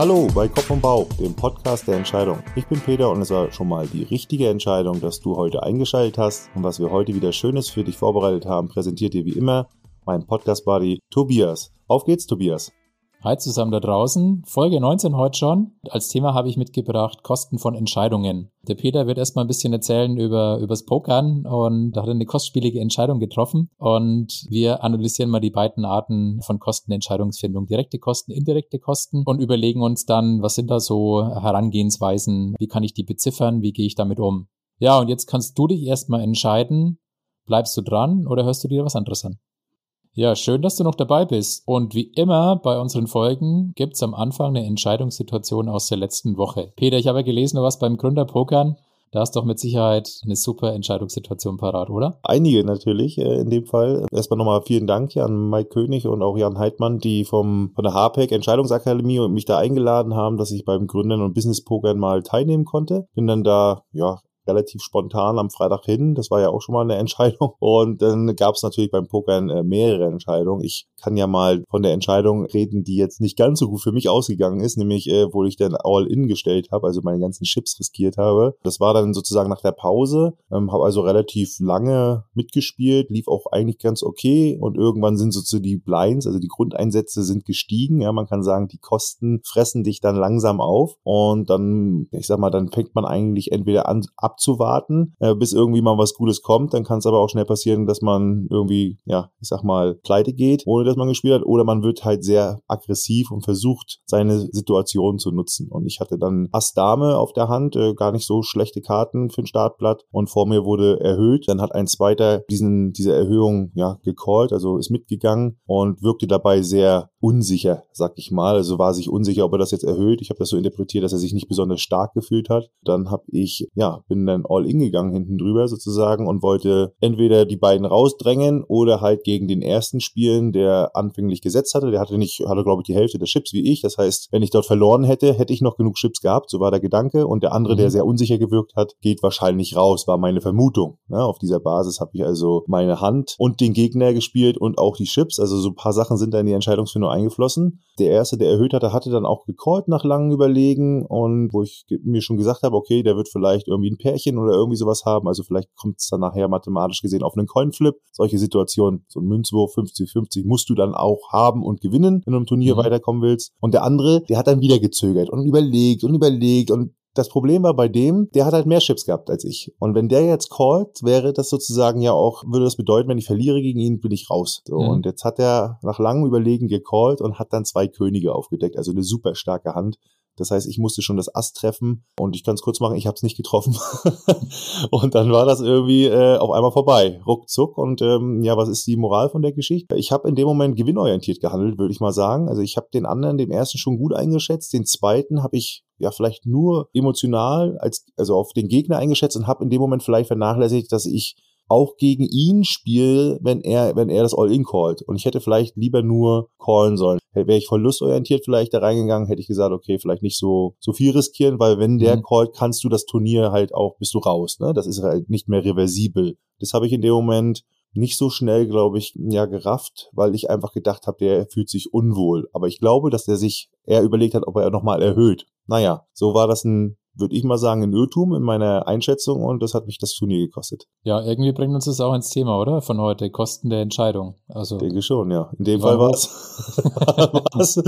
Hallo bei Kopf und Bauch, dem Podcast der Entscheidung. Ich bin Peter und es war schon mal die richtige Entscheidung, dass du heute eingeschaltet hast. Und was wir heute wieder Schönes für dich vorbereitet haben, präsentiert dir wie immer mein Podcast-Buddy Tobias. Auf geht's, Tobias. Hi zusammen da draußen. Folge 19 heute schon. Als Thema habe ich mitgebracht Kosten von Entscheidungen. Der Peter wird erstmal ein bisschen erzählen über übers Pokern und da hat er eine kostspielige Entscheidung getroffen und wir analysieren mal die beiden Arten von Kostenentscheidungsfindung, direkte Kosten, indirekte Kosten und überlegen uns dann, was sind da so Herangehensweisen, wie kann ich die beziffern, wie gehe ich damit um. Ja, und jetzt kannst du dich erstmal entscheiden, bleibst du dran oder hörst du dir was anderes an? Ja, schön, dass du noch dabei bist. Und wie immer bei unseren Folgen gibt's am Anfang eine Entscheidungssituation aus der letzten Woche. Peter, ich habe gelesen, du warst beim Gründerpokern. Da ist doch mit Sicherheit eine super Entscheidungssituation parat, oder? Einige natürlich äh, in dem Fall. Erstmal nochmal vielen Dank hier an Mike König und auch Jan Heidmann, die vom, von der HPEC Entscheidungsakademie und mich da eingeladen haben, dass ich beim Gründern und Business Pokern mal teilnehmen konnte. Bin dann da, ja, relativ spontan am Freitag hin. Das war ja auch schon mal eine Entscheidung. Und dann gab es natürlich beim Pokern äh, mehrere Entscheidungen. Ich kann ja mal von der Entscheidung reden, die jetzt nicht ganz so gut für mich ausgegangen ist, nämlich äh, wo ich dann All-In gestellt habe, also meine ganzen Chips riskiert habe. Das war dann sozusagen nach der Pause, ähm, habe also relativ lange mitgespielt, lief auch eigentlich ganz okay und irgendwann sind so zu die Blinds, also die Grundeinsätze sind gestiegen. Ja, man kann sagen, die Kosten fressen dich dann langsam auf und dann, ich sag mal, dann fängt man eigentlich entweder an abzuwarten, äh, bis irgendwie mal was Gutes kommt. Dann kann es aber auch schnell passieren, dass man irgendwie, ja, ich sag mal, pleite geht, ohne dass man gespielt hat, oder man wird halt sehr aggressiv und versucht, seine Situation zu nutzen. Und ich hatte dann Ass Dame auf der Hand, äh, gar nicht so schlechte Karten für ein Startblatt und vor mir wurde erhöht. Dann hat ein zweiter diesen, diese Erhöhung ja gecallt, also ist mitgegangen und wirkte dabei sehr unsicher, sag ich mal. Also war sich unsicher, ob er das jetzt erhöht. Ich habe das so interpretiert, dass er sich nicht besonders stark gefühlt hat. Dann habe ich, ja, bin dann all in gegangen hinten drüber sozusagen und wollte entweder die beiden rausdrängen oder halt gegen den ersten spielen, der anfänglich gesetzt hatte. Der hatte nicht, hatte glaube ich die Hälfte der Chips wie ich. Das heißt, wenn ich dort verloren hätte, hätte ich noch genug Chips gehabt. So war der Gedanke. Und der andere, mhm. der sehr unsicher gewirkt hat, geht wahrscheinlich raus, war meine Vermutung. Ja, auf dieser Basis habe ich also meine Hand und den Gegner gespielt und auch die Chips. Also so ein paar Sachen sind da in die Entscheidungsfindung eingeflossen. Der erste, der erhöht hatte, hatte dann auch gecallt nach langem Überlegen und wo ich mir schon gesagt habe, okay, der wird vielleicht irgendwie ein Pärchen oder irgendwie sowas haben. Also vielleicht kommt es dann nachher mathematisch gesehen auf einen Coinflip. Solche Situationen, so ein Münzwurf 50-50 musst du dann auch haben und gewinnen, wenn du im Turnier mhm. weiterkommen willst. Und der andere, der hat dann wieder gezögert und überlegt und überlegt und das Problem war bei dem, der hat halt mehr Chips gehabt als ich. Und wenn der jetzt callt, wäre das sozusagen ja auch, würde das bedeuten, wenn ich verliere gegen ihn, bin ich raus. So, mhm. Und jetzt hat er nach langem Überlegen gecallt und hat dann zwei Könige aufgedeckt, also eine super starke Hand. Das heißt, ich musste schon das Ass treffen und ich kann es kurz machen, ich habe es nicht getroffen. und dann war das irgendwie äh, auf einmal vorbei, ruckzuck. Und ähm, ja, was ist die Moral von der Geschichte? Ich habe in dem Moment gewinnorientiert gehandelt, würde ich mal sagen. Also ich habe den anderen, den ersten schon gut eingeschätzt, den zweiten habe ich ja vielleicht nur emotional als also auf den Gegner eingeschätzt und habe in dem Moment vielleicht vernachlässigt, dass ich auch gegen ihn spiele, wenn er, wenn er das All-In callt. Und ich hätte vielleicht lieber nur callen sollen. Wäre ich verlustorientiert vielleicht da reingegangen, hätte ich gesagt, okay, vielleicht nicht so, so viel riskieren, weil wenn der mhm. callt, kannst du das Turnier halt auch, bist du raus, ne? Das ist halt nicht mehr reversibel. Das habe ich in dem Moment nicht so schnell, glaube ich, ja gerafft, weil ich einfach gedacht habe, der fühlt sich unwohl. Aber ich glaube, dass der sich eher überlegt hat, ob er nochmal erhöht. Naja, so war das ein würde ich mal sagen, ein Irrtum in meiner Einschätzung und das hat mich das Turnier gekostet. Ja, irgendwie bringt uns das auch ins Thema, oder? Von heute, Kosten der Entscheidung. Also, denke schon, ja. In dem Fall war es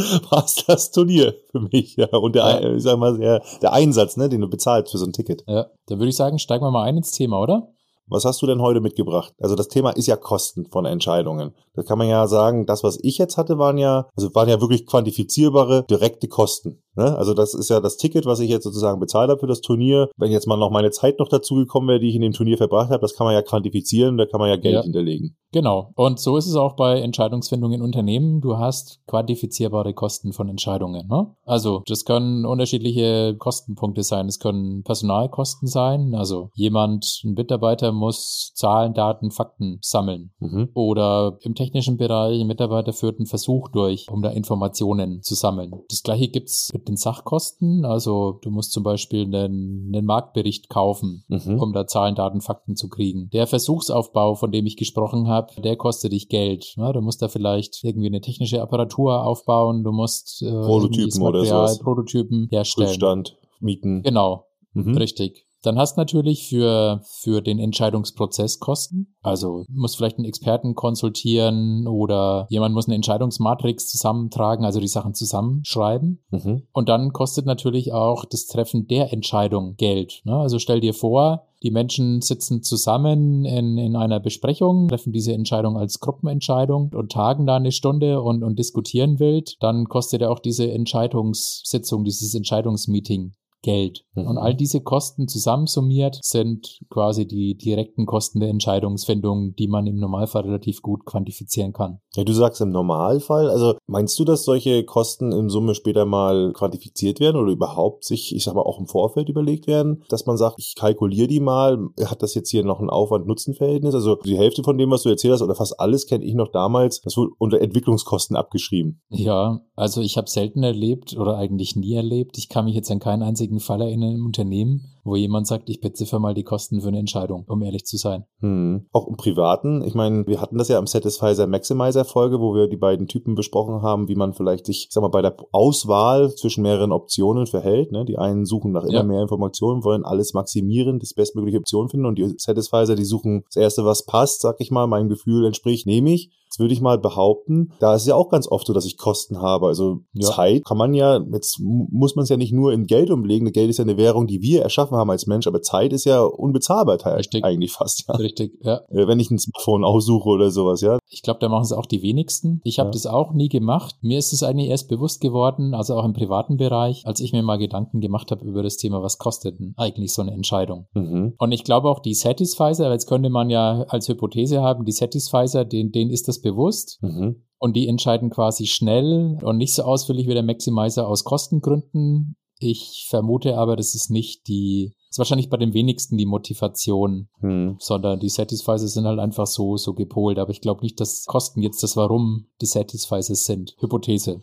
das Turnier für mich, ja. Und der, ja. ich sag mal, der, der Einsatz, ne, den du bezahlst für so ein Ticket. Ja, da würde ich sagen, steigen wir mal ein ins Thema, oder? Was hast du denn heute mitgebracht? Also das Thema ist ja Kosten von Entscheidungen. Da kann man ja sagen, das, was ich jetzt hatte, waren ja, also waren ja wirklich quantifizierbare, direkte Kosten. Ne? Also das ist ja das Ticket, was ich jetzt sozusagen bezahlt habe für das Turnier. Wenn jetzt mal noch meine Zeit noch dazugekommen wäre, die ich in dem Turnier verbracht habe, das kann man ja quantifizieren, da kann man ja Geld ja. hinterlegen. Genau. Und so ist es auch bei Entscheidungsfindung in Unternehmen. Du hast quantifizierbare Kosten von Entscheidungen. Ne? Also das können unterschiedliche Kostenpunkte sein. Es können Personalkosten sein. Also jemand, ein Mitarbeiter muss Zahlen, Daten, Fakten sammeln. Mhm. Oder im technischen Bereich, ein Mitarbeiter führt einen Versuch durch, um da Informationen zu sammeln. Das gleiche gibt's mit den Sachkosten. Also du musst zum Beispiel einen, einen Marktbericht kaufen, mhm. um da Zahlen, Daten, Fakten zu kriegen. Der Versuchsaufbau, von dem ich gesprochen habe, der kostet dich Geld. Ja, du musst da vielleicht irgendwie eine technische Apparatur aufbauen, du musst äh, Prototypen Material, oder sowas. Prototypen herstellen. Prüfstand mieten. Genau, mhm. richtig. Dann hast natürlich für, für den Entscheidungsprozess Kosten. Also muss vielleicht einen Experten konsultieren oder jemand muss eine Entscheidungsmatrix zusammentragen, also die Sachen zusammenschreiben. Mhm. Und dann kostet natürlich auch das Treffen der Entscheidung Geld. Ne? Also stell dir vor, die Menschen sitzen zusammen in, in einer Besprechung, treffen diese Entscheidung als Gruppenentscheidung und tagen da eine Stunde und, und diskutieren wild. Dann kostet ja auch diese Entscheidungssitzung, dieses Entscheidungsmeeting Geld. Mhm. Und all diese Kosten zusammensummiert sind quasi die direkten Kosten der Entscheidungsfindung, die man im Normalfall relativ gut quantifizieren kann. Ja, du sagst im Normalfall, also meinst du, dass solche Kosten in Summe später mal quantifiziert werden oder überhaupt sich, ich sag mal, auch im Vorfeld überlegt werden, dass man sagt, ich kalkuliere die mal, hat das jetzt hier noch ein Aufwand-Nutzen-Verhältnis? Also die Hälfte von dem, was du erzählt hast oder fast alles kenne ich noch damals, das wurde unter Entwicklungskosten abgeschrieben. Ja, also ich habe selten erlebt oder eigentlich nie erlebt. Ich kann mich jetzt an keinen einzigen Fall erinnern im Unternehmen, wo jemand sagt, ich beziffer mal die Kosten für eine Entscheidung, um ehrlich zu sein. Hm. Auch im Privaten. Ich meine, wir hatten das ja am Satisfizer Maximizer Folge, wo wir die beiden Typen besprochen haben, wie man vielleicht sich, ich sag mal, bei der Auswahl zwischen mehreren Optionen verhält. Ne? Die einen suchen nach immer ja. mehr Informationen, wollen alles maximieren, das bestmögliche Option finden und die Satisfizer, die suchen das erste, was passt, sag ich mal, meinem Gefühl entspricht, nehme ich. Jetzt würde ich mal behaupten, da ist ja auch ganz oft so, dass ich Kosten habe. Also ja. Zeit kann man ja, jetzt muss man es ja nicht nur in Geld umlegen. Geld ist ja eine Währung, die wir erschaffen haben als Mensch, aber Zeit ist ja unbezahlbar Richtig. eigentlich fast. Ja. Richtig, ja. Äh, wenn ich ein Smartphone aussuche oder sowas, ja. Ich glaube, da machen es auch die wenigsten. Ich habe ja. das auch nie gemacht. Mir ist es eigentlich erst bewusst geworden, also auch im privaten Bereich, als ich mir mal Gedanken gemacht habe über das Thema, was kostet denn eigentlich so eine Entscheidung. Mhm. Und ich glaube auch die Satisfizer, jetzt könnte man ja als Hypothese haben, die Satisfizer, denen, denen ist das bewusst. Mhm. Und die entscheiden quasi schnell und nicht so ausführlich wie der Maximizer aus Kostengründen. Ich vermute aber, das ist nicht die, ist wahrscheinlich bei den wenigsten die Motivation, hm. sondern die Satisfiers sind halt einfach so, so gepolt. Aber ich glaube nicht, dass Kosten jetzt das Warum des Satisfiers sind. Hypothese.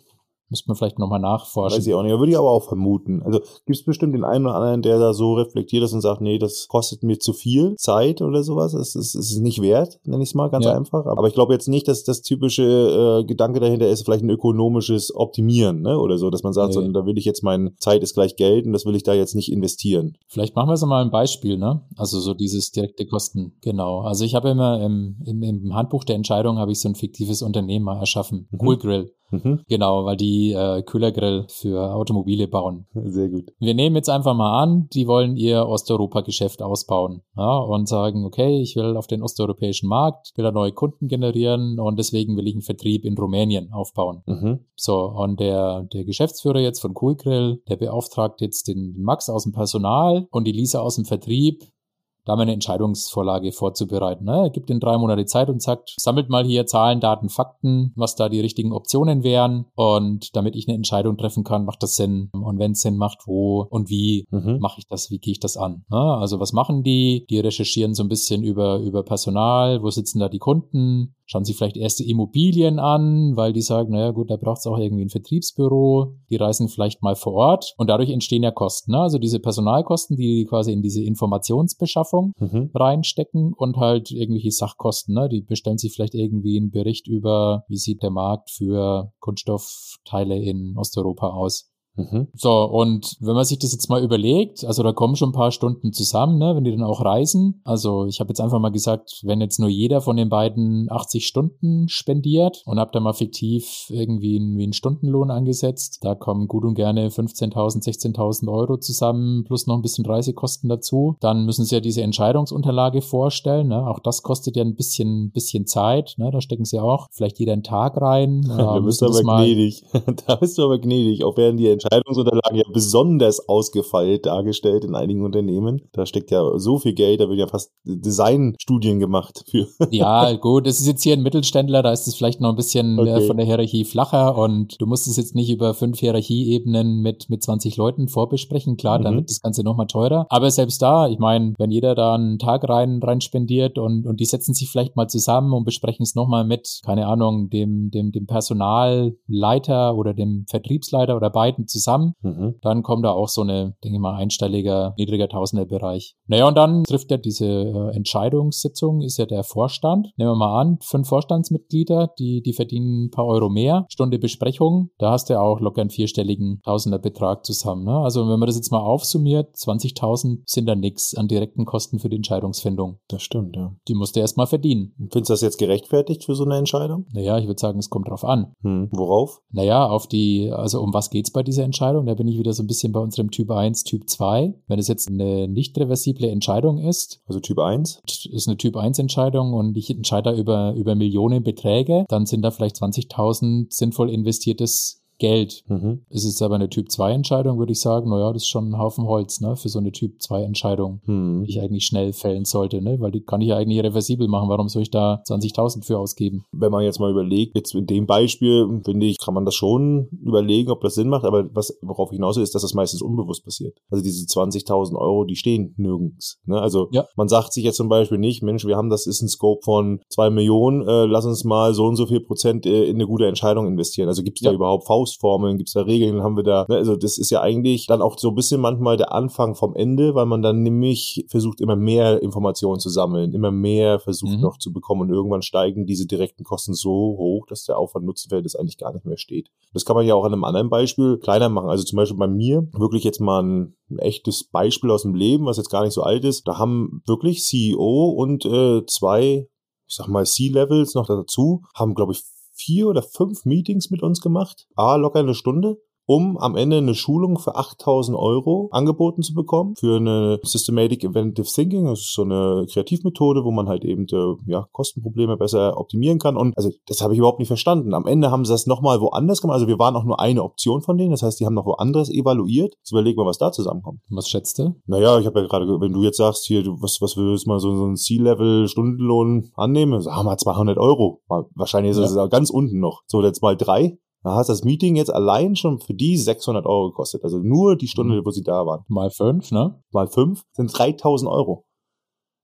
Müsste man vielleicht nochmal nachforschen. Weiß ich auch nicht, würde ich aber auch vermuten. Also gibt es bestimmt den einen oder anderen, der da so reflektiert ist und sagt, nee, das kostet mir zu viel Zeit oder sowas. Es ist, es ist nicht wert, nenne ich es mal ganz ja. einfach. Aber ich glaube jetzt nicht, dass das typische äh, Gedanke dahinter ist, vielleicht ein ökonomisches Optimieren ne? oder so, dass man sagt, nee. so, da will ich jetzt meine Zeit ist gleich Geld und das will ich da jetzt nicht investieren. Vielleicht machen wir so mal ein Beispiel, ne? Also so dieses direkte Kosten. Genau. Also ich habe immer im, im, im Handbuch der Entscheidung habe ich so ein fiktives Unternehmen mal erschaffen. Mhm. Cool Grill. Mhm. Genau, weil die äh, Kühlergrill für Automobile bauen. Sehr gut. Wir nehmen jetzt einfach mal an, die wollen ihr Osteuropa-Geschäft ausbauen ja, und sagen, okay, ich will auf den osteuropäischen Markt, will da neue Kunden generieren und deswegen will ich einen Vertrieb in Rumänien aufbauen. Mhm. So, und der, der Geschäftsführer jetzt von Coolgrill, der beauftragt jetzt den Max aus dem Personal und die Lisa aus dem Vertrieb, da mal eine Entscheidungsvorlage vorzubereiten. Ne? Er gibt in drei Monate Zeit und sagt, sammelt mal hier Zahlen, Daten, Fakten, was da die richtigen Optionen wären und damit ich eine Entscheidung treffen kann, macht das Sinn und wenn es Sinn macht, wo und wie mhm. mache ich das, wie gehe ich das an. Ne? Also was machen die? Die recherchieren so ein bisschen über, über Personal, wo sitzen da die Kunden, schauen sich vielleicht erste Immobilien an, weil die sagen, naja gut, da braucht es auch irgendwie ein Vertriebsbüro. Die reisen vielleicht mal vor Ort und dadurch entstehen ja Kosten. Ne? Also diese Personalkosten, die quasi in diese Informationsbeschaffung mhm. reinstecken und halt irgendwelche Sachkosten. Ne? Die bestellen sich vielleicht irgendwie einen Bericht über, wie sieht der Markt für Kunststoffteile in Osteuropa aus. Mhm. So, und wenn man sich das jetzt mal überlegt, also da kommen schon ein paar Stunden zusammen, ne, wenn die dann auch reisen. Also ich habe jetzt einfach mal gesagt, wenn jetzt nur jeder von den beiden 80 Stunden spendiert und habe da mal fiktiv irgendwie einen, wie einen Stundenlohn angesetzt, da kommen gut und gerne 15.000, 16.000 Euro zusammen, plus noch ein bisschen Reisekosten dazu. Dann müssen sie ja diese Entscheidungsunterlage vorstellen. Ne? Auch das kostet ja ein bisschen, bisschen Zeit. Ne? Da stecken sie auch vielleicht jeder einen Tag rein. da bist du aber gnädig. da bist du aber gnädig. Auch während die Entscheidung Entscheidungsunterlagen ja besonders ausgefeilt dargestellt in einigen Unternehmen. Da steckt ja so viel Geld, da wird ja fast Designstudien gemacht für. Ja, gut, das ist jetzt hier ein Mittelständler, da ist es vielleicht noch ein bisschen okay. von der Hierarchie flacher und du musst es jetzt nicht über fünf Hierarchieebenen mit, mit 20 Leuten vorbesprechen. Klar, dann mhm. wird das Ganze nochmal teurer. Aber selbst da, ich meine, wenn jeder da einen Tag rein, rein spendiert und, und die setzen sich vielleicht mal zusammen und besprechen es nochmal mit, keine Ahnung, dem, dem, dem Personalleiter oder dem Vertriebsleiter oder beiden zusammen, mhm. dann kommt da auch so eine, denke ich mal, einstelliger, niedriger Tausenderbereich. Naja, und dann trifft ja diese äh, Entscheidungssitzung, ist ja der Vorstand. Nehmen wir mal an, fünf Vorstandsmitglieder, die, die verdienen ein paar Euro mehr. Stunde Besprechung, da hast du ja auch locker einen vierstelligen Tausenderbetrag zusammen. Ne? Also wenn man das jetzt mal aufsummiert, 20.000 sind da nix an direkten Kosten für die Entscheidungsfindung. Das stimmt, ja. Die musst du erst mal verdienen. Findest du das jetzt gerechtfertigt für so eine Entscheidung? Naja, ich würde sagen, es kommt drauf an. Hm. Worauf? Naja, auf die, also um was geht's bei dieser Entscheidung? Da bin ich wieder so ein bisschen bei unserem Typ 1, Typ 2. Wenn es jetzt eine nicht reversible Entscheidung ist. Also Typ 1? Ist eine Typ 1 Entscheidung und ich entscheide da über, über Millionenbeträge, dann sind da vielleicht 20.000 sinnvoll investiertes Geld. Mhm. Ist es aber eine Typ-2-Entscheidung, würde ich sagen, naja, das ist schon ein Haufen Holz, ne, für so eine Typ-2-Entscheidung, mhm. die ich eigentlich schnell fällen sollte, ne, weil die kann ich ja eigentlich reversibel machen. Warum soll ich da 20.000 für ausgeben? Wenn man jetzt mal überlegt, jetzt in dem Beispiel, finde ich, kann man das schon überlegen, ob das Sinn macht, aber was, worauf ich hinaus will, ist, dass das meistens unbewusst passiert. Also diese 20.000 Euro, die stehen nirgends, ne, also ja. man sagt sich jetzt zum Beispiel nicht, Mensch, wir haben das ist ein Scope von zwei Millionen, äh, lass uns mal so und so viel Prozent äh, in eine gute Entscheidung investieren. Also gibt es ja. da überhaupt Faust Faustformeln, gibt es da Regeln, haben wir da. Ne? Also das ist ja eigentlich dann auch so ein bisschen manchmal der Anfang vom Ende, weil man dann nämlich versucht, immer mehr Informationen zu sammeln, immer mehr versucht mhm. noch zu bekommen und irgendwann steigen diese direkten Kosten so hoch, dass der Aufwand-Nutzenverhältnis eigentlich gar nicht mehr steht. Das kann man ja auch an einem anderen Beispiel kleiner machen. Also zum Beispiel bei mir wirklich jetzt mal ein, ein echtes Beispiel aus dem Leben, was jetzt gar nicht so alt ist. Da haben wirklich CEO und äh, zwei ich sag mal C-Levels noch dazu, haben, glaube ich, vier oder fünf Meetings mit uns gemacht. A, locker eine Stunde um am Ende eine Schulung für 8000 Euro angeboten zu bekommen für eine Systematic Inventive Thinking. Das ist so eine Kreativmethode, wo man halt eben äh, ja, Kostenprobleme besser optimieren kann. Und also das habe ich überhaupt nicht verstanden. Am Ende haben sie das nochmal woanders gemacht. Also wir waren auch nur eine Option von denen. Das heißt, die haben noch woanders evaluiert. Jetzt überlegen wir, was da zusammenkommt. Was schätzt du? Naja, ich habe ja gerade, wenn du jetzt sagst, hier, du, was, was würdest du mal so, so einen C-Level-Stundenlohn annehmen? Sagen wir mal 200 Euro. Wahrscheinlich ist ja. es ganz unten noch. So, jetzt mal drei. Da hat das Meeting jetzt allein schon für die 600 Euro gekostet. Also nur die Stunde, mhm. wo sie da waren. Mal fünf, ne? Mal fünf sind 3000 Euro.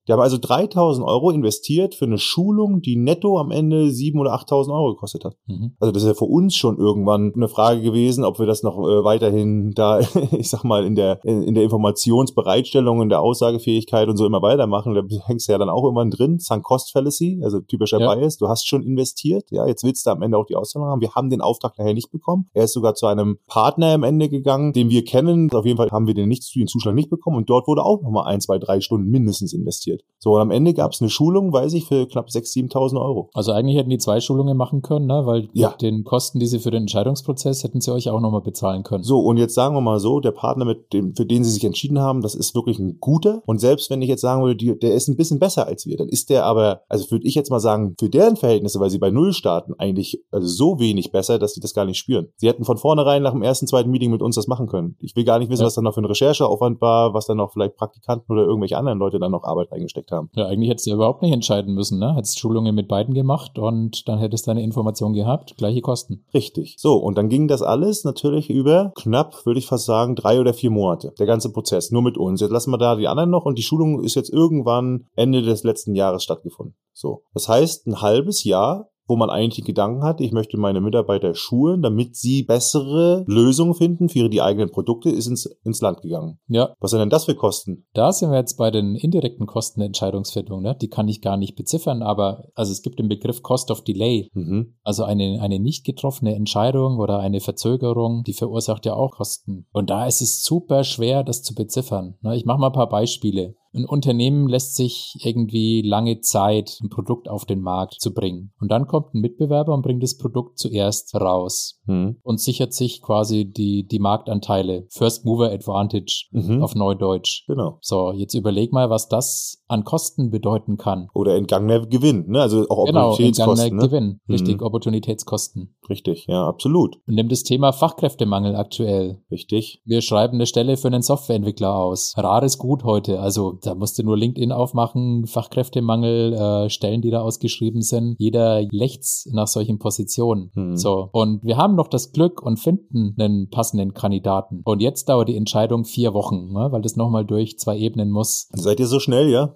Die haben also 3000 Euro investiert für eine Schulung, die netto am Ende 7.000 oder 8.000 Euro gekostet hat. Mhm. Also das ist ja für uns schon irgendwann eine Frage gewesen, ob wir das noch äh, weiterhin da, ich sag mal, in der, in, der Informationsbereitstellung, in der Aussagefähigkeit und so immer weitermachen. Da hängst du ja dann auch immer drin. Sunk Cost Fallacy, also typischer ja. Bias. Du hast schon investiert, ja, jetzt willst du am Ende auch die Auszahlung haben. Wir haben den Auftrag nachher nicht bekommen. Er ist sogar zu einem Partner am Ende gegangen, den wir kennen. Auf jeden Fall haben wir den, nicht, den Zuschlag nicht bekommen und dort wurde auch nochmal ein, zwei, drei Stunden mindestens investiert investiert. So, und am Ende gab es eine Schulung, weiß ich, für knapp 6.000, 7.000 Euro. Also eigentlich hätten die zwei Schulungen machen können, ne? weil ja. den Kosten, die sie für den Entscheidungsprozess, hätten sie euch auch nochmal bezahlen können. So, und jetzt sagen wir mal so, der Partner, mit dem, für den sie sich entschieden haben, das ist wirklich ein guter. Und selbst wenn ich jetzt sagen würde, die, der ist ein bisschen besser als wir, dann ist der aber, also würde ich jetzt mal sagen, für deren Verhältnisse, weil sie bei Null starten, eigentlich also so wenig besser, dass sie das gar nicht spüren. Sie hätten von vornherein nach dem ersten, zweiten Meeting mit uns das machen können. Ich will gar nicht wissen, ja. was da noch für ein Rechercheaufwand war, was dann noch vielleicht Praktikanten oder irgendwelche anderen Leute dann noch Arbeit reingesteckt haben. Ja, eigentlich hättest du überhaupt nicht entscheiden müssen, ne? Hättest Schulungen mit beiden gemacht und dann hättest du eine Information gehabt, gleiche Kosten. Richtig. So, und dann ging das alles natürlich über knapp, würde ich fast sagen, drei oder vier Monate. Der ganze Prozess, nur mit uns. Jetzt lassen wir da die anderen noch und die Schulung ist jetzt irgendwann Ende des letzten Jahres stattgefunden. So. Das heißt, ein halbes Jahr wo man eigentlich die Gedanken hat, ich möchte meine Mitarbeiter schulen, damit sie bessere Lösungen finden für die eigenen Produkte, ist ins, ins Land gegangen. Ja. Was sind denn das für Kosten? Da sind wir jetzt bei den indirekten Kosten der Entscheidungsfindung. Ne? Die kann ich gar nicht beziffern, aber also es gibt den Begriff Cost of Delay. Mhm. Also eine, eine nicht getroffene Entscheidung oder eine Verzögerung, die verursacht ja auch Kosten. Und da ist es super schwer, das zu beziffern. Ne? Ich mache mal ein paar Beispiele. Ein Unternehmen lässt sich irgendwie lange Zeit, ein Produkt auf den Markt zu bringen. Und dann kommt ein Mitbewerber und bringt das Produkt zuerst raus mhm. und sichert sich quasi die, die Marktanteile. First Mover Advantage mhm. auf Neudeutsch. Genau. So, jetzt überleg mal, was das an Kosten bedeuten kann. Oder entgangener Gewinn, ne? Also auch genau, Opportunitätskosten. Genau, ne? Gewinn. Richtig, mhm. Opportunitätskosten. Richtig, ja, absolut. Und nimm das Thema Fachkräftemangel aktuell. Richtig. Wir schreiben eine Stelle für einen Softwareentwickler aus. Rares Gut heute. Also da musst du nur LinkedIn aufmachen, Fachkräftemangel, äh, Stellen, die da ausgeschrieben sind. Jeder lächzt nach solchen Positionen. Mhm. So. Und wir haben noch das Glück und finden einen passenden Kandidaten. Und jetzt dauert die Entscheidung vier Wochen, ne? weil das nochmal durch zwei Ebenen muss. Seid ihr so schnell, ja?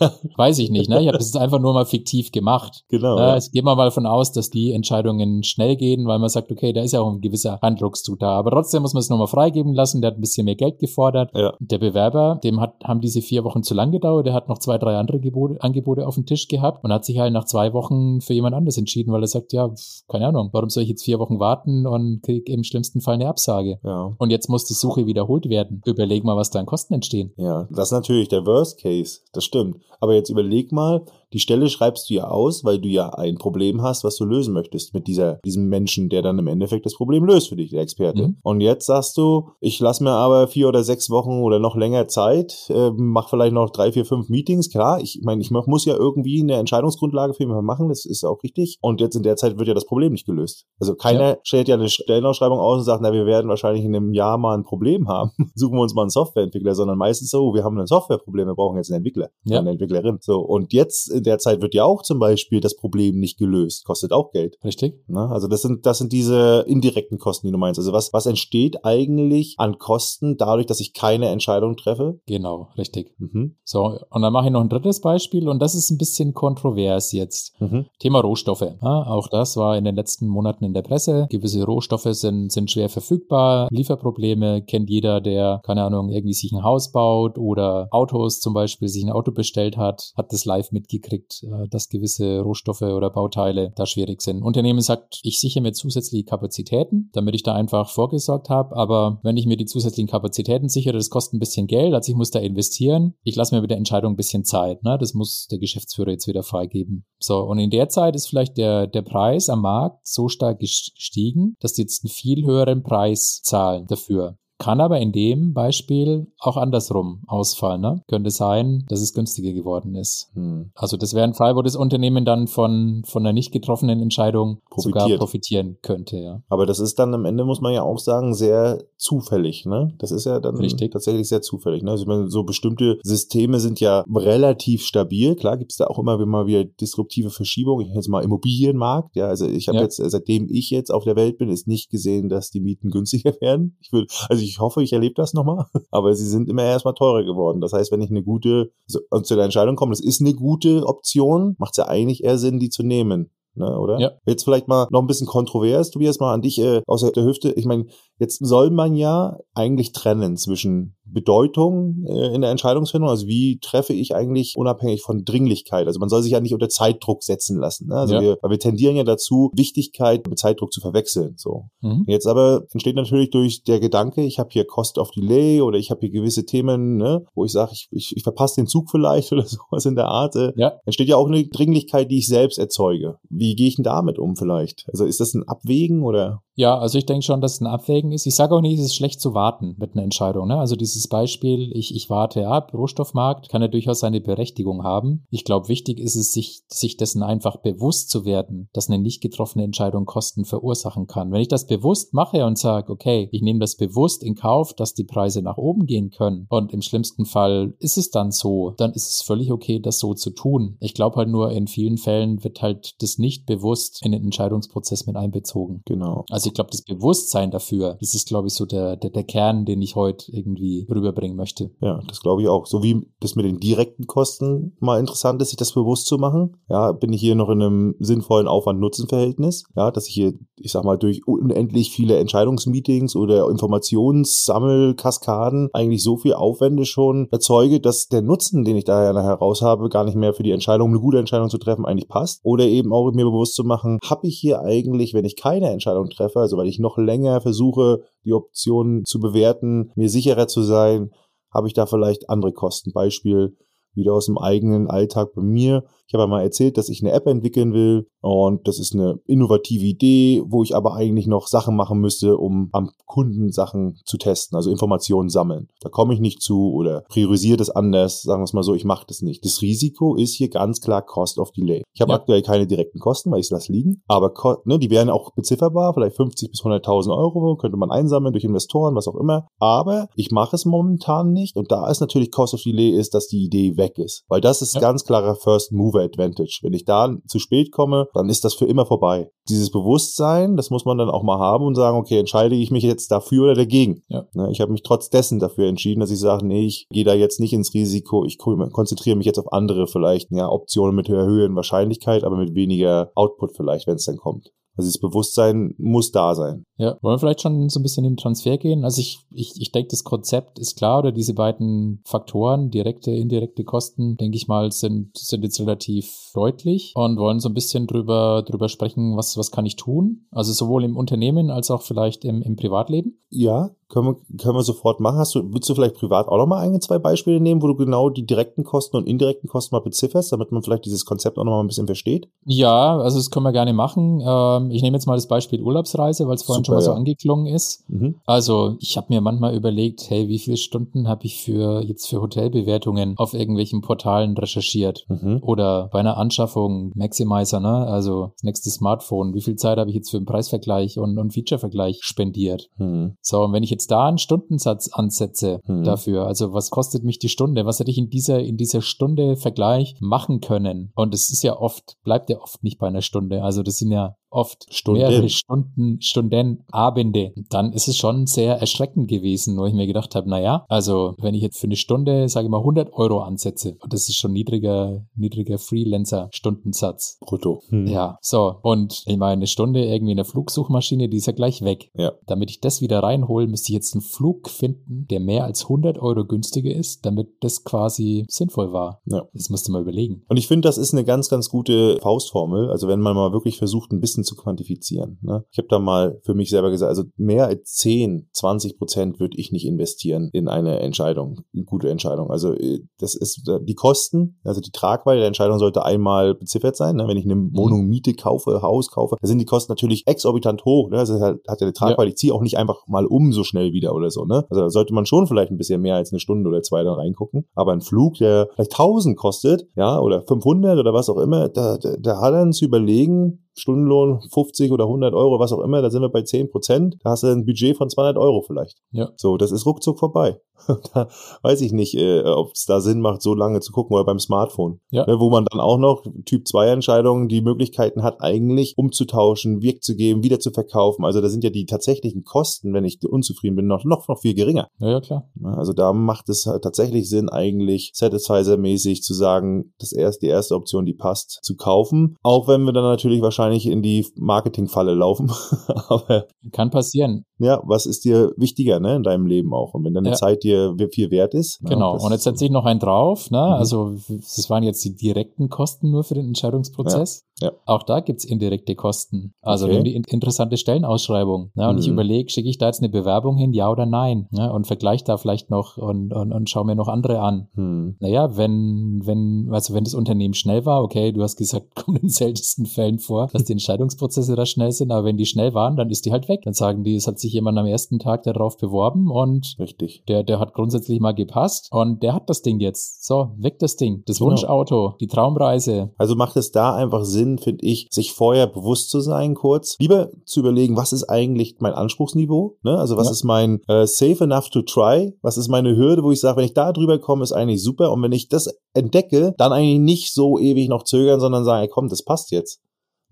ja. Weiß ich nicht, ne? Ich habe das jetzt einfach nur mal fiktiv gemacht. Genau. Äh. Jetzt gehen wir mal von aus, dass die Entscheidungen schnell gehen, weil man sagt, okay, da ist ja auch ein gewisser Eindruckszug da. Aber trotzdem muss man es nochmal freigeben lassen. Der hat ein bisschen mehr Geld gefordert. Ja. Der Bewerber, dem hat, haben diese vier Wochen zu lang gedauert. Der hat noch zwei, drei andere Gebote, Angebote auf dem Tisch gehabt und hat sich halt nach zwei Wochen für jemand anderes entschieden, weil er sagt, ja, keine Ahnung, warum soll ich jetzt vier Wochen warten und krieg im schlimmsten Fall eine Absage? Ja. Und jetzt muss die Suche wiederholt werden. Überleg mal, was da an Kosten entstehen. Ja, das ist natürlich der Worst Case. Das stimmt. Aber jetzt überleg mal, die Stelle schreibst du ja aus, weil du ja ein Problem hast, was du lösen möchtest mit dieser, diesem Menschen, der dann im Endeffekt das Problem löst für dich, der Experte. Mhm. Und jetzt sagst du, ich lasse mir aber vier oder sechs Wochen oder noch länger Zeit, äh, mach vielleicht noch drei, vier, fünf Meetings. Klar, ich meine, ich muss ja irgendwie eine Entscheidungsgrundlage für jemanden machen, das ist auch richtig. Und jetzt in der Zeit wird ja das Problem nicht gelöst. Also keiner ja. stellt ja eine Stellenausschreibung aus und sagt, na, wir werden wahrscheinlich in einem Jahr mal ein Problem haben. Suchen wir uns mal einen Softwareentwickler, sondern meistens so, wir haben ein Softwareproblem, wir brauchen jetzt einen Entwickler, ja. eine Entwicklerin. So, und jetzt in der Zeit wird ja auch zum Beispiel das Problem nicht gelöst. Kostet auch Geld. Richtig. Na, also das sind, das sind diese indirekten Kosten, die du meinst. Also was, was entsteht eigentlich an Kosten dadurch, dass ich keine Entscheidung treffe? Genau, richtig. Mhm. So, und dann mache ich noch ein drittes Beispiel und das ist ein bisschen kontrovers jetzt. Mhm. Thema Rohstoffe. Ja, auch das war in den letzten Monaten in der Presse. Gewisse Rohstoffe sind, sind schwer verfügbar. Lieferprobleme kennt jeder, der, keine Ahnung, irgendwie sich ein Haus baut oder Autos zum Beispiel sich ein Auto bestellt hat, hat das live mitgekriegt, äh, dass gewisse Rohstoffe oder Bauteile da schwierig sind. Unternehmen sagt, ich sichere mir zusätzliche Kapazitäten, damit ich da einfach vorgesorgt habe. Aber wenn ich mir die zusätzlichen Kapazitäten sichere, das kostet ein bisschen Geld, also ich muss da investieren. Ich lasse mir mit der Entscheidung ein bisschen Zeit. Ne? Das muss der Geschäftsführer jetzt wieder freigeben. So, und in der Zeit ist vielleicht der, der Preis am Markt so stark gestiegen, dass die jetzt einen viel höheren Preis zahlen dafür. Kann aber in dem Beispiel auch andersrum ausfallen. Ne? Könnte sein, dass es günstiger geworden ist. Hm. Also das wäre ein Fall, wo das Unternehmen dann von, von einer nicht getroffenen Entscheidung Profitiert. sogar profitieren könnte. Ja. Aber das ist dann am Ende, muss man ja auch sagen, sehr zufällig. Ne? Das ist ja dann Richtig. tatsächlich sehr zufällig. Ne? Also meine, so bestimmte Systeme sind ja relativ stabil. Klar gibt es da auch immer wieder disruptive Verschiebungen. Ich jetzt mal Immobilienmarkt. Ja, also ich habe ja. jetzt, seitdem ich jetzt auf der Welt bin, ist nicht gesehen, dass die Mieten günstiger werden. Ich würde, also ich hoffe, ich erlebe das nochmal. Aber sie sind immer erstmal teurer geworden. Das heißt, wenn ich eine gute, also zu der Entscheidung komme, das ist eine gute Option, macht es ja eigentlich eher Sinn, die zu nehmen. Ne, oder? Ja. Jetzt vielleicht mal noch ein bisschen kontrovers, Tobias, mal an dich äh, aus der Hüfte. Ich meine, jetzt soll man ja eigentlich trennen zwischen Bedeutung äh, in der Entscheidungsfindung? Also wie treffe ich eigentlich unabhängig von Dringlichkeit? Also man soll sich ja nicht unter Zeitdruck setzen lassen. Ne? Also ja. wir, weil wir tendieren ja dazu, Wichtigkeit mit Zeitdruck zu verwechseln. So. Mhm. Jetzt aber entsteht natürlich durch der Gedanke, ich habe hier Cost of Delay oder ich habe hier gewisse Themen, ne, wo ich sage, ich, ich, ich verpasse den Zug vielleicht oder sowas in der Art. Äh, ja. Entsteht ja auch eine Dringlichkeit, die ich selbst erzeuge. Wie gehe ich denn damit um vielleicht? Also ist das ein Abwägen oder? Ja, also ich denke schon, dass es ein Abwägen ist. Ich sage auch nicht, es ist schlecht zu warten mit einer Entscheidung. Ne? Also dieses Beispiel, ich, ich warte ab, Rohstoffmarkt, kann ja durchaus seine Berechtigung haben. Ich glaube, wichtig ist es, sich, sich dessen einfach bewusst zu werden, dass eine nicht getroffene Entscheidung Kosten verursachen kann. Wenn ich das bewusst mache und sage, okay, ich nehme das bewusst in Kauf, dass die Preise nach oben gehen können und im schlimmsten Fall ist es dann so, dann ist es völlig okay, das so zu tun. Ich glaube halt nur, in vielen Fällen wird halt das nicht bewusst in den Entscheidungsprozess mit einbezogen. Genau. Also ich glaube, das Bewusstsein dafür, das ist, glaube ich, so der, der, der Kern, den ich heute irgendwie rüberbringen möchte. Ja, das glaube ich auch. So wie das mit den direkten Kosten mal interessant ist, sich das bewusst zu machen. Ja, bin ich hier noch in einem sinnvollen Aufwand-Nutzen-Verhältnis. Ja, dass ich hier, ich sag mal, durch unendlich viele Entscheidungsmeetings oder Informationssammelkaskaden eigentlich so viel Aufwände schon erzeuge, dass der Nutzen, den ich da ja nachher raus habe, gar nicht mehr für die Entscheidung, eine gute Entscheidung zu treffen, eigentlich passt. Oder eben auch mir bewusst zu machen, habe ich hier eigentlich, wenn ich keine Entscheidung treffe, treffe, also weil ich noch länger versuche, die Optionen zu bewerten, mir sicherer zu sein, habe ich da vielleicht andere Kosten. Beispiel wieder aus dem eigenen Alltag bei mir. Ich habe ja mal erzählt, dass ich eine App entwickeln will und das ist eine innovative Idee, wo ich aber eigentlich noch Sachen machen müsste, um am Kunden Sachen zu testen, also Informationen sammeln. Da komme ich nicht zu oder priorisiere das anders, sagen wir es mal so, ich mache das nicht. Das Risiko ist hier ganz klar Cost of Delay. Ich habe ja. aktuell keine direkten Kosten, weil ich es lasse liegen, aber ne, die wären auch bezifferbar, vielleicht 50 bis 100.000 Euro könnte man einsammeln durch Investoren, was auch immer. Aber ich mache es momentan nicht und da ist natürlich Cost of Delay ist, dass die Idee weg ist, weil das ist ja. ganz klarer First Mover Advantage. Wenn ich da zu spät komme, dann ist das für immer vorbei. Dieses Bewusstsein, das muss man dann auch mal haben und sagen, okay, entscheide ich mich jetzt dafür oder dagegen. Ja. Ne, ich habe mich trotz dessen dafür entschieden, dass ich sage, nee, ich gehe da jetzt nicht ins Risiko, ich konzentriere mich jetzt auf andere vielleicht, ja, Optionen mit höher höheren Wahrscheinlichkeit, aber mit weniger Output vielleicht, wenn es dann kommt. Also das Bewusstsein muss da sein. Ja, wollen wir vielleicht schon so ein bisschen in den Transfer gehen? Also ich, ich, ich denke, das Konzept ist klar oder diese beiden Faktoren, direkte, indirekte Kosten, denke ich mal, sind, sind jetzt relativ deutlich und wollen so ein bisschen drüber, drüber sprechen, was, was kann ich tun? Also sowohl im Unternehmen als auch vielleicht im, im Privatleben? Ja, können wir, können wir sofort machen. Hast du, willst du vielleicht privat auch nochmal ein, zwei Beispiele nehmen, wo du genau die direkten Kosten und indirekten Kosten mal bezifferst, damit man vielleicht dieses Konzept auch nochmal ein bisschen versteht? Ja, also das können wir gerne machen. Ähm, ich nehme jetzt mal das Beispiel Urlaubsreise, weil es vorhin Super, schon mal ja. so angeklungen ist. Mhm. Also ich habe mir manchmal überlegt, hey, wie viele Stunden habe ich für jetzt für Hotelbewertungen auf irgendwelchen Portalen recherchiert? Mhm. Oder bei einer Anschaffung, Maximizer, ne? Also das nächste Smartphone, wie viel Zeit habe ich jetzt für einen Preisvergleich und, und Featurevergleich spendiert? Mhm. So, und wenn ich jetzt da einen Stundensatz ansetze mhm. dafür, also was kostet mich die Stunde? Was hätte ich in dieser, in dieser Stunde Vergleich machen können? Und es ist ja oft, bleibt ja oft nicht bei einer Stunde. Also das sind ja oft Stunden. mehrere Stunden, Stunden, Abende, dann ist es schon sehr erschreckend gewesen, wo ich mir gedacht habe, naja, also wenn ich jetzt für eine Stunde, sage ich mal, 100 Euro ansetze, und das ist schon niedriger, niedriger Freelancer-Stundensatz. Brutto. Hm. Ja, so. Und ich meine, eine Stunde irgendwie in der Flugsuchmaschine, die ist ja gleich weg. Ja. Damit ich das wieder reinhole, müsste ich jetzt einen Flug finden, der mehr als 100 Euro günstiger ist, damit das quasi sinnvoll war. Ja. Das musste man überlegen. Und ich finde, das ist eine ganz, ganz gute Faustformel. Also wenn man mal wirklich versucht, ein bisschen zu quantifizieren. Ne? Ich habe da mal für mich selber gesagt, also mehr als 10, 20 Prozent würde ich nicht investieren in eine Entscheidung, eine gute Entscheidung. Also äh, das ist äh, die Kosten, also die Tragweite der Entscheidung sollte einmal beziffert sein. Ne? Wenn ich eine mhm. Wohnung miete, kaufe, Haus kaufe, da sind die Kosten natürlich exorbitant hoch. Ne? Also hat, hat ja eine Tragweite, ja. ich ziehe auch nicht einfach mal um so schnell wieder oder so. Ne? Also da sollte man schon vielleicht ein bisschen mehr als eine Stunde oder zwei da reingucken. Aber ein Flug, der vielleicht 1000 kostet, ja, oder 500 oder was auch immer, da, da, da hat dann zu überlegen, Stundenlohn 50 oder 100 Euro, was auch immer, da sind wir bei 10 Prozent. Da hast du ein Budget von 200 Euro vielleicht. Ja. So, das ist ruckzuck vorbei. da weiß ich nicht, äh, ob es da Sinn macht, so lange zu gucken oder beim Smartphone. Ja. Ne, wo man dann auch noch Typ 2 Entscheidungen die Möglichkeiten hat, eigentlich umzutauschen, wegzugeben, wieder zu verkaufen. Also da sind ja die tatsächlichen Kosten, wenn ich unzufrieden bin, noch, noch, noch viel geringer. Ja, ja, klar. Also da macht es tatsächlich Sinn, eigentlich Satisfizer-mäßig zu sagen, das erst die erste Option, die passt, zu kaufen. Auch wenn wir dann natürlich wahrscheinlich in die Marketingfalle laufen. Aber Kann passieren. Ja, was ist dir wichtiger, ne, in deinem Leben auch? Und wenn deine ja. Zeit dir viel wert ist. Ne, genau. und jetzt setze ich noch einen drauf, ne? Mhm. Also, das waren jetzt die direkten Kosten nur für den Entscheidungsprozess. Ja. ja. Auch da gibt's indirekte Kosten. Also, okay. die interessante Stellenausschreibung. Ne? Und mhm. ich überlege, schicke ich da jetzt eine Bewerbung hin, ja oder nein? Ne? Und vergleiche da vielleicht noch und, und, und schaue mir noch andere an. Mhm. Naja, wenn, wenn, also wenn das Unternehmen schnell war, okay, du hast gesagt, kommt in seltensten Fällen vor, dass die Entscheidungsprozesse da schnell sind, aber wenn die schnell waren, dann ist die halt weg. Dann sagen die, es hat sich jemand am ersten Tag darauf beworben und Richtig. Der, der hat grundsätzlich mal gepasst und der hat das Ding jetzt. So, weg das Ding. Das genau. Wunschauto, die Traumreise. Also macht es da einfach Sinn, finde ich, sich vorher bewusst zu sein, kurz. Lieber zu überlegen, was ist eigentlich mein Anspruchsniveau? Ne? Also was ja. ist mein äh, safe enough to try? Was ist meine Hürde, wo ich sage, wenn ich da drüber komme, ist eigentlich super. Und wenn ich das entdecke, dann eigentlich nicht so ewig noch zögern, sondern sagen, komm, das passt jetzt.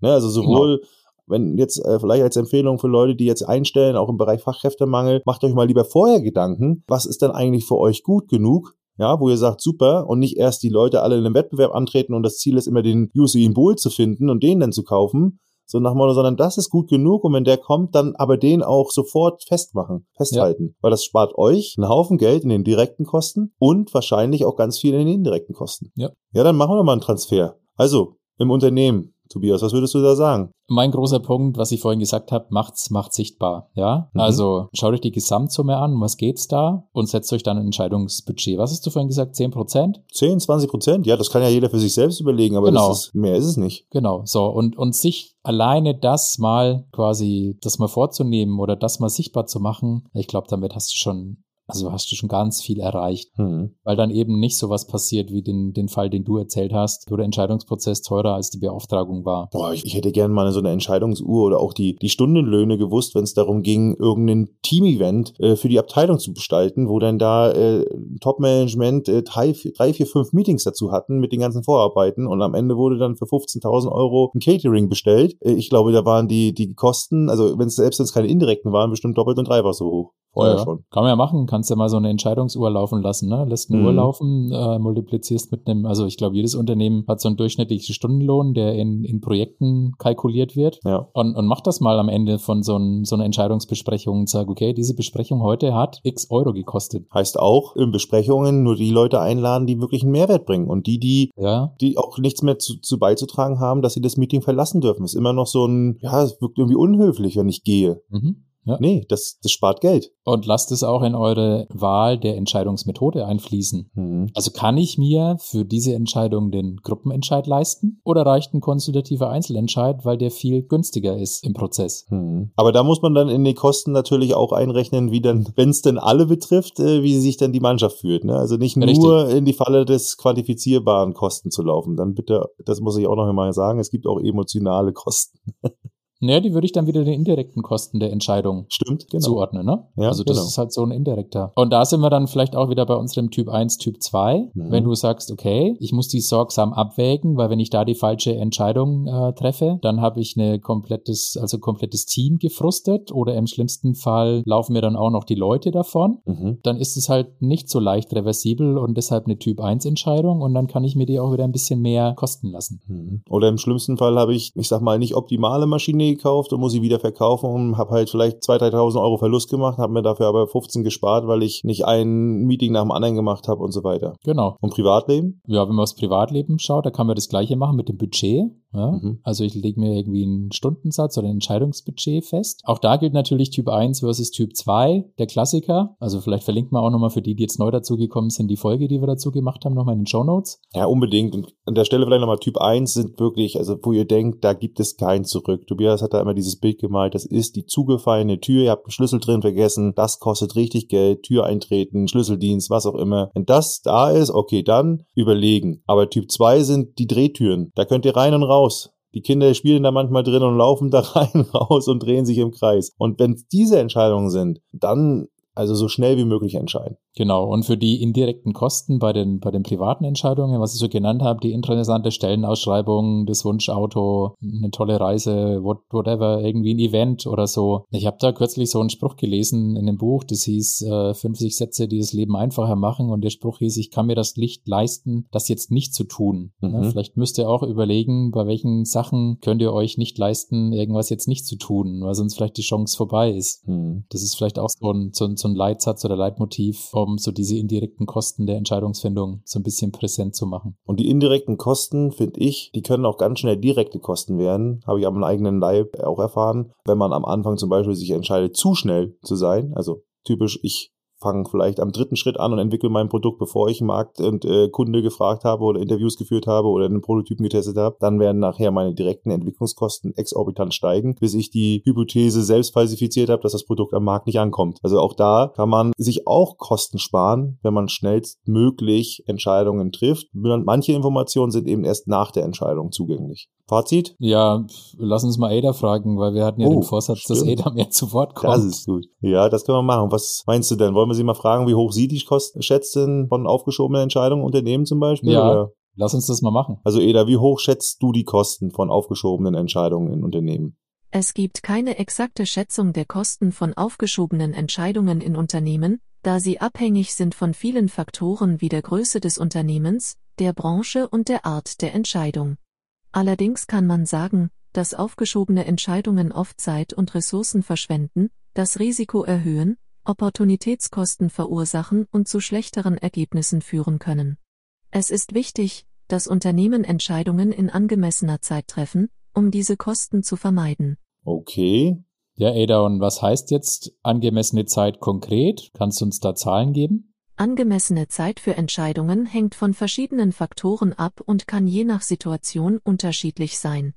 Ne? Also sowohl genau wenn jetzt äh, vielleicht als Empfehlung für Leute, die jetzt einstellen, auch im Bereich Fachkräftemangel, macht euch mal lieber vorher Gedanken, was ist denn eigentlich für euch gut genug, ja, wo ihr sagt, super, und nicht erst die Leute alle in einem Wettbewerb antreten und das Ziel ist immer den Usain Bolt zu finden und den dann zu kaufen, so nach Motto, sondern das ist gut genug und wenn der kommt, dann aber den auch sofort festmachen, festhalten, ja. weil das spart euch einen Haufen Geld in den direkten Kosten und wahrscheinlich auch ganz viel in den indirekten Kosten. Ja. Ja, dann machen wir mal einen Transfer. Also, im Unternehmen Tobias, was würdest du da sagen? Mein großer Punkt, was ich vorhin gesagt habe, macht's, macht sichtbar. Ja, mhm. also schaut euch die Gesamtsumme an, was geht's da und setzt euch dann ein Entscheidungsbudget. Was hast du vorhin gesagt? 10 Prozent? 10, 20 Prozent? Ja, das kann ja jeder für sich selbst überlegen, aber genau. ist, mehr ist es nicht. Genau, so und, und sich alleine das mal quasi, das mal vorzunehmen oder das mal sichtbar zu machen, ich glaube, damit hast du schon also hast du schon ganz viel erreicht, mhm. weil dann eben nicht so was passiert wie den, den Fall, den du erzählt hast, wo der Entscheidungsprozess teurer als die Beauftragung war. Boah, ich, ich hätte gerne mal so eine Entscheidungsuhr oder auch die, die Stundenlöhne gewusst, wenn es darum ging, irgendein Team-Event äh, für die Abteilung zu gestalten, wo dann da äh, Top-Management äh, drei, drei, vier, fünf Meetings dazu hatten mit den ganzen Vorarbeiten und am Ende wurde dann für 15.000 Euro ein Catering bestellt. Äh, ich glaube, da waren die, die Kosten, also wenn es selbst wenn es keine indirekten waren, bestimmt doppelt und dreifach so hoch. Vorher ja, schon. Kann man ja machen, kannst ja mal so eine Entscheidungsuhr laufen lassen, ne? Lässt eine mhm. Uhr laufen, äh, multiplizierst mit einem, also ich glaube, jedes Unternehmen hat so einen durchschnittlichen Stundenlohn, der in, in Projekten kalkuliert wird. Ja. Und, und macht das mal am Ende von so, ein, so einer Entscheidungsbesprechung und sag, okay, diese Besprechung heute hat x Euro gekostet. Heißt auch, in Besprechungen nur die Leute einladen, die wirklich einen Mehrwert bringen. Und die, die, ja. die auch nichts mehr zu, zu beizutragen haben, dass sie das Meeting verlassen dürfen. Ist immer noch so ein, ja, es wirkt irgendwie unhöflich, wenn ich gehe. Mhm. Ja. Nee, das, das spart Geld. Und lasst es auch in eure Wahl der Entscheidungsmethode einfließen. Mhm. Also kann ich mir für diese Entscheidung den Gruppenentscheid leisten oder reicht ein konsultativer Einzelentscheid, weil der viel günstiger ist im Prozess? Mhm. Aber da muss man dann in die Kosten natürlich auch einrechnen, wie dann, wenn es denn alle betrifft, äh, wie sich dann die Mannschaft fühlt. Ne? Also nicht Richtig. nur in die Falle des quantifizierbaren Kosten zu laufen. Dann bitte, das muss ich auch noch einmal sagen, es gibt auch emotionale Kosten. Naja, die würde ich dann wieder den indirekten Kosten der Entscheidung Stimmt, genau. zuordnen, ne? Ja, also das genau. ist halt so ein indirekter. Und da sind wir dann vielleicht auch wieder bei unserem Typ 1, Typ 2. Mhm. Wenn du sagst, okay, ich muss die sorgsam abwägen, weil wenn ich da die falsche Entscheidung äh, treffe, dann habe ich eine komplettes, also komplettes Team gefrustet oder im schlimmsten Fall laufen mir dann auch noch die Leute davon. Mhm. Dann ist es halt nicht so leicht reversibel und deshalb eine Typ 1 Entscheidung und dann kann ich mir die auch wieder ein bisschen mehr kosten lassen. Mhm. Oder im schlimmsten Fall habe ich, ich sag mal, nicht optimale Maschine gekauft und muss sie wieder verkaufen und habe halt vielleicht 2.000, 3.000 Euro Verlust gemacht, habe mir dafür aber 15 gespart, weil ich nicht ein Meeting nach dem anderen gemacht habe und so weiter. Genau. Und Privatleben? Ja, wenn man aufs Privatleben schaut, da kann man das gleiche machen mit dem Budget. Ja? Mhm. Also ich lege mir irgendwie einen Stundensatz oder ein Entscheidungsbudget fest. Auch da gilt natürlich Typ 1 versus Typ 2, der Klassiker. Also vielleicht verlinkt man auch nochmal für die, die jetzt neu dazugekommen sind, die Folge, die wir dazu gemacht haben, nochmal in den Show Notes. Ja, unbedingt. Und an der Stelle vielleicht nochmal Typ 1 sind wirklich, also wo ihr denkt, da gibt es kein Zurück. Tobias hat da immer dieses Bild gemalt, das ist die zugefallene Tür, ihr habt einen Schlüssel drin vergessen, das kostet richtig Geld, Tür eintreten, Schlüsseldienst, was auch immer. Wenn das da ist, okay, dann überlegen. Aber Typ 2 sind die Drehtüren. Da könnt ihr rein und raus raus. Die Kinder spielen da manchmal drin und laufen da rein, raus und drehen sich im Kreis. Und wenn es diese Entscheidungen sind, dann also so schnell wie möglich entscheiden. Genau, und für die indirekten Kosten bei den, bei den privaten Entscheidungen, was ich so genannt habe, die interessante Stellenausschreibung, das Wunschauto, eine tolle Reise, what, whatever, irgendwie ein Event oder so. Ich habe da kürzlich so einen Spruch gelesen in dem Buch, das hieß äh, 50 Sätze, die das Leben einfacher machen und der Spruch hieß, ich kann mir das Licht leisten, das jetzt nicht zu tun. Mhm. Ja, vielleicht müsst ihr auch überlegen, bei welchen Sachen könnt ihr euch nicht leisten, irgendwas jetzt nicht zu tun, weil sonst vielleicht die Chance vorbei ist. Mhm. Das ist vielleicht auch so ein, so ein, so ein Leitsatz oder Leitmotiv, um so diese indirekten Kosten der Entscheidungsfindung so ein bisschen präsent zu machen. Und die indirekten Kosten, finde ich, die können auch ganz schnell direkte Kosten werden. Habe ich am eigenen Leib auch erfahren. Wenn man am Anfang zum Beispiel sich entscheidet, zu schnell zu sein, also typisch, ich fange vielleicht am dritten Schritt an und entwickle mein Produkt, bevor ich Markt und äh, Kunde gefragt habe oder Interviews geführt habe oder einen Prototypen getestet habe, dann werden nachher meine direkten Entwicklungskosten exorbitant steigen, bis ich die Hypothese selbst falsifiziert habe, dass das Produkt am Markt nicht ankommt. Also auch da kann man sich auch Kosten sparen, wenn man schnellstmöglich Entscheidungen trifft. Manche Informationen sind eben erst nach der Entscheidung zugänglich. Fazit? Ja, lass uns mal Ada fragen, weil wir hatten ja oh, den Vorsatz, stimmt. dass Ada mehr zu Wort kommt. Das ist gut. Ja, das können wir machen. Was meinst du denn? Wollen wir sie mal fragen, wie hoch sie die Kosten schätzt denn von aufgeschobenen Entscheidungen Unternehmen zum Beispiel? Ja, oder? lass uns das mal machen. Also Eda, wie hoch schätzt du die Kosten von aufgeschobenen Entscheidungen in Unternehmen? Es gibt keine exakte Schätzung der Kosten von aufgeschobenen Entscheidungen in Unternehmen, da sie abhängig sind von vielen Faktoren wie der Größe des Unternehmens, der Branche und der Art der Entscheidung. Allerdings kann man sagen, dass aufgeschobene Entscheidungen oft Zeit und Ressourcen verschwenden, das Risiko erhöhen, Opportunitätskosten verursachen und zu schlechteren Ergebnissen führen können. Es ist wichtig, dass Unternehmen Entscheidungen in angemessener Zeit treffen, um diese Kosten zu vermeiden. Okay. Ja, Ada, und was heißt jetzt angemessene Zeit konkret? Kannst du uns da Zahlen geben? Angemessene Zeit für Entscheidungen hängt von verschiedenen Faktoren ab und kann je nach Situation unterschiedlich sein.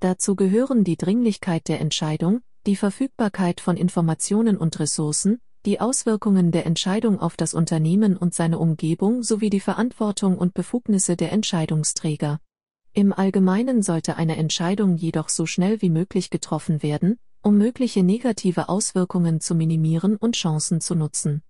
Dazu gehören die Dringlichkeit der Entscheidung, die Verfügbarkeit von Informationen und Ressourcen, die Auswirkungen der Entscheidung auf das Unternehmen und seine Umgebung sowie die Verantwortung und Befugnisse der Entscheidungsträger. Im Allgemeinen sollte eine Entscheidung jedoch so schnell wie möglich getroffen werden, um mögliche negative Auswirkungen zu minimieren und Chancen zu nutzen.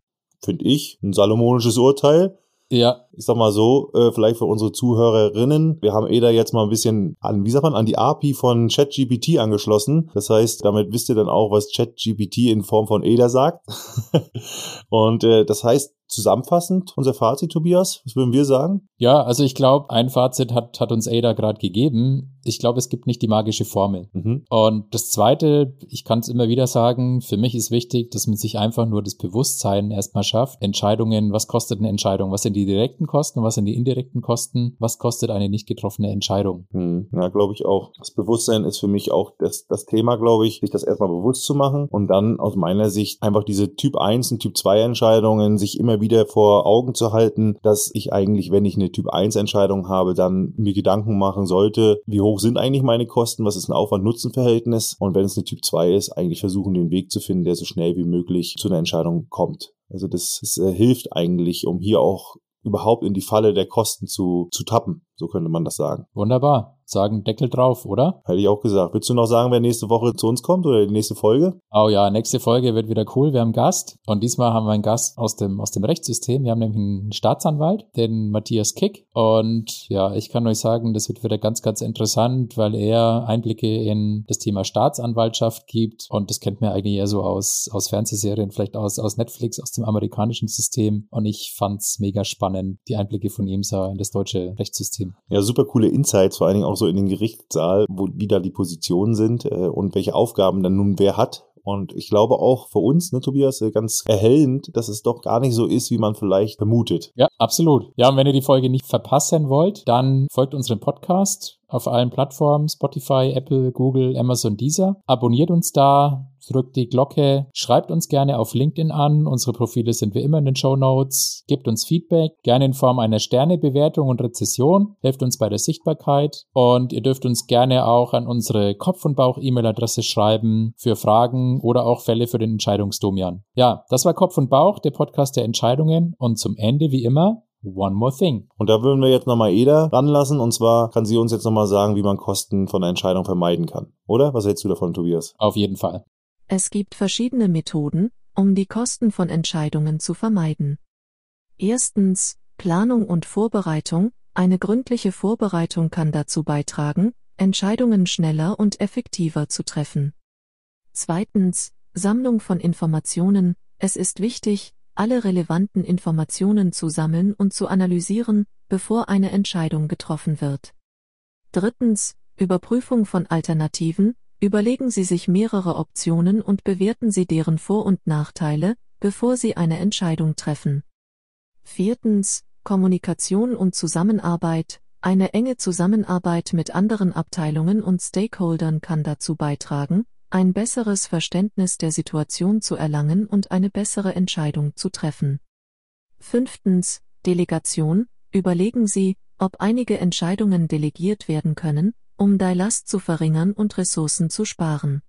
Finde ich ein salomonisches Urteil. Ja. Ich sag mal so, äh, vielleicht für unsere Zuhörerinnen, wir haben EDA jetzt mal ein bisschen an, wie sagt man, an die API von ChatGPT angeschlossen. Das heißt, damit wisst ihr dann auch, was ChatGPT in Form von EDA sagt. Und äh, das heißt, zusammenfassend unser Fazit, Tobias? Was würden wir sagen? Ja, also ich glaube, ein Fazit hat, hat uns Ada gerade gegeben. Ich glaube, es gibt nicht die magische Formel. Mhm. Und das Zweite, ich kann es immer wieder sagen, für mich ist wichtig, dass man sich einfach nur das Bewusstsein erstmal schafft. Entscheidungen, was kostet eine Entscheidung? Was sind die direkten Kosten? Was sind die indirekten Kosten? Was kostet eine nicht getroffene Entscheidung? Mhm. Ja, glaube ich auch. Das Bewusstsein ist für mich auch das, das Thema, glaube ich, sich das erstmal bewusst zu machen und dann aus meiner Sicht einfach diese Typ 1 und Typ 2 Entscheidungen sich immer wieder vor Augen zu halten, dass ich eigentlich, wenn ich eine Typ 1 Entscheidung habe, dann mir Gedanken machen sollte, wie hoch sind eigentlich meine Kosten, was ist ein Aufwand-Nutzen-Verhältnis und wenn es eine Typ 2 ist, eigentlich versuchen, den Weg zu finden, der so schnell wie möglich zu einer Entscheidung kommt. Also das, das äh, hilft eigentlich, um hier auch überhaupt in die Falle der Kosten zu, zu tappen. So könnte man das sagen. Wunderbar sagen Deckel drauf, oder? Hätte ich auch gesagt. Willst du noch sagen, wer nächste Woche zu uns kommt oder die nächste Folge? Oh ja, nächste Folge wird wieder cool. Wir haben einen Gast und diesmal haben wir einen Gast aus dem, aus dem Rechtssystem. Wir haben nämlich einen Staatsanwalt, den Matthias Kick. Und ja, ich kann euch sagen, das wird wieder ganz, ganz interessant, weil er Einblicke in das Thema Staatsanwaltschaft gibt. Und das kennt man eigentlich eher so aus, aus Fernsehserien, vielleicht aus, aus Netflix, aus dem amerikanischen System. Und ich fand's mega spannend, die Einblicke von ihm sah in das deutsche Rechtssystem. Ja, super coole Insights, vor allen Dingen auch so in den Gerichtssaal, wo wie da die Positionen sind äh, und welche Aufgaben dann nun wer hat. Und ich glaube auch für uns, ne, Tobias, äh, ganz erhellend, dass es doch gar nicht so ist, wie man vielleicht vermutet. Ja, absolut. Ja, und wenn ihr die Folge nicht verpassen wollt, dann folgt unserem Podcast auf allen Plattformen, Spotify, Apple, Google, Amazon, Deezer. Abonniert uns da, drückt die Glocke, schreibt uns gerne auf LinkedIn an. Unsere Profile sind wie immer in den Show Notes. Gebt uns Feedback, gerne in Form einer Sternebewertung und Rezession. Helft uns bei der Sichtbarkeit. Und ihr dürft uns gerne auch an unsere Kopf- und Bauch-E-Mail-Adresse schreiben für Fragen oder auch Fälle für den Entscheidungsdomian. Ja, das war Kopf und Bauch, der Podcast der Entscheidungen. Und zum Ende wie immer One More Thing. Und da würden wir jetzt nochmal Eda ranlassen. Und zwar kann sie uns jetzt nochmal sagen, wie man Kosten von einer Entscheidung vermeiden kann. Oder? Was hältst du davon, Tobias? Auf jeden Fall. Es gibt verschiedene Methoden, um die Kosten von Entscheidungen zu vermeiden. Erstens, Planung und Vorbereitung. Eine gründliche Vorbereitung kann dazu beitragen, Entscheidungen schneller und effektiver zu treffen. Zweitens, Sammlung von Informationen. Es ist wichtig, alle relevanten Informationen zu sammeln und zu analysieren, bevor eine Entscheidung getroffen wird. Drittens, Überprüfung von Alternativen, überlegen Sie sich mehrere Optionen und bewerten Sie deren Vor- und Nachteile, bevor Sie eine Entscheidung treffen. Viertens, Kommunikation und Zusammenarbeit, eine enge Zusammenarbeit mit anderen Abteilungen und Stakeholdern kann dazu beitragen, ein besseres Verständnis der Situation zu erlangen und eine bessere Entscheidung zu treffen. Fünftens, Delegation, überlegen Sie, ob einige Entscheidungen delegiert werden können, um die Last zu verringern und Ressourcen zu sparen.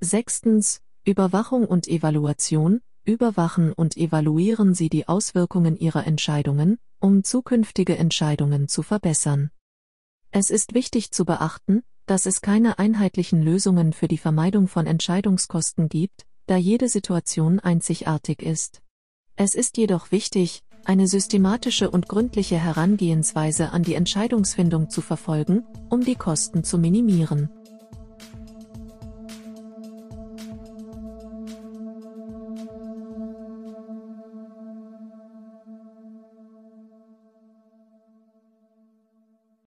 Sechstens, Überwachung und Evaluation, überwachen und evaluieren Sie die Auswirkungen Ihrer Entscheidungen, um zukünftige Entscheidungen zu verbessern. Es ist wichtig zu beachten, dass es keine einheitlichen Lösungen für die Vermeidung von Entscheidungskosten gibt, da jede Situation einzigartig ist. Es ist jedoch wichtig, eine systematische und gründliche Herangehensweise an die Entscheidungsfindung zu verfolgen, um die Kosten zu minimieren.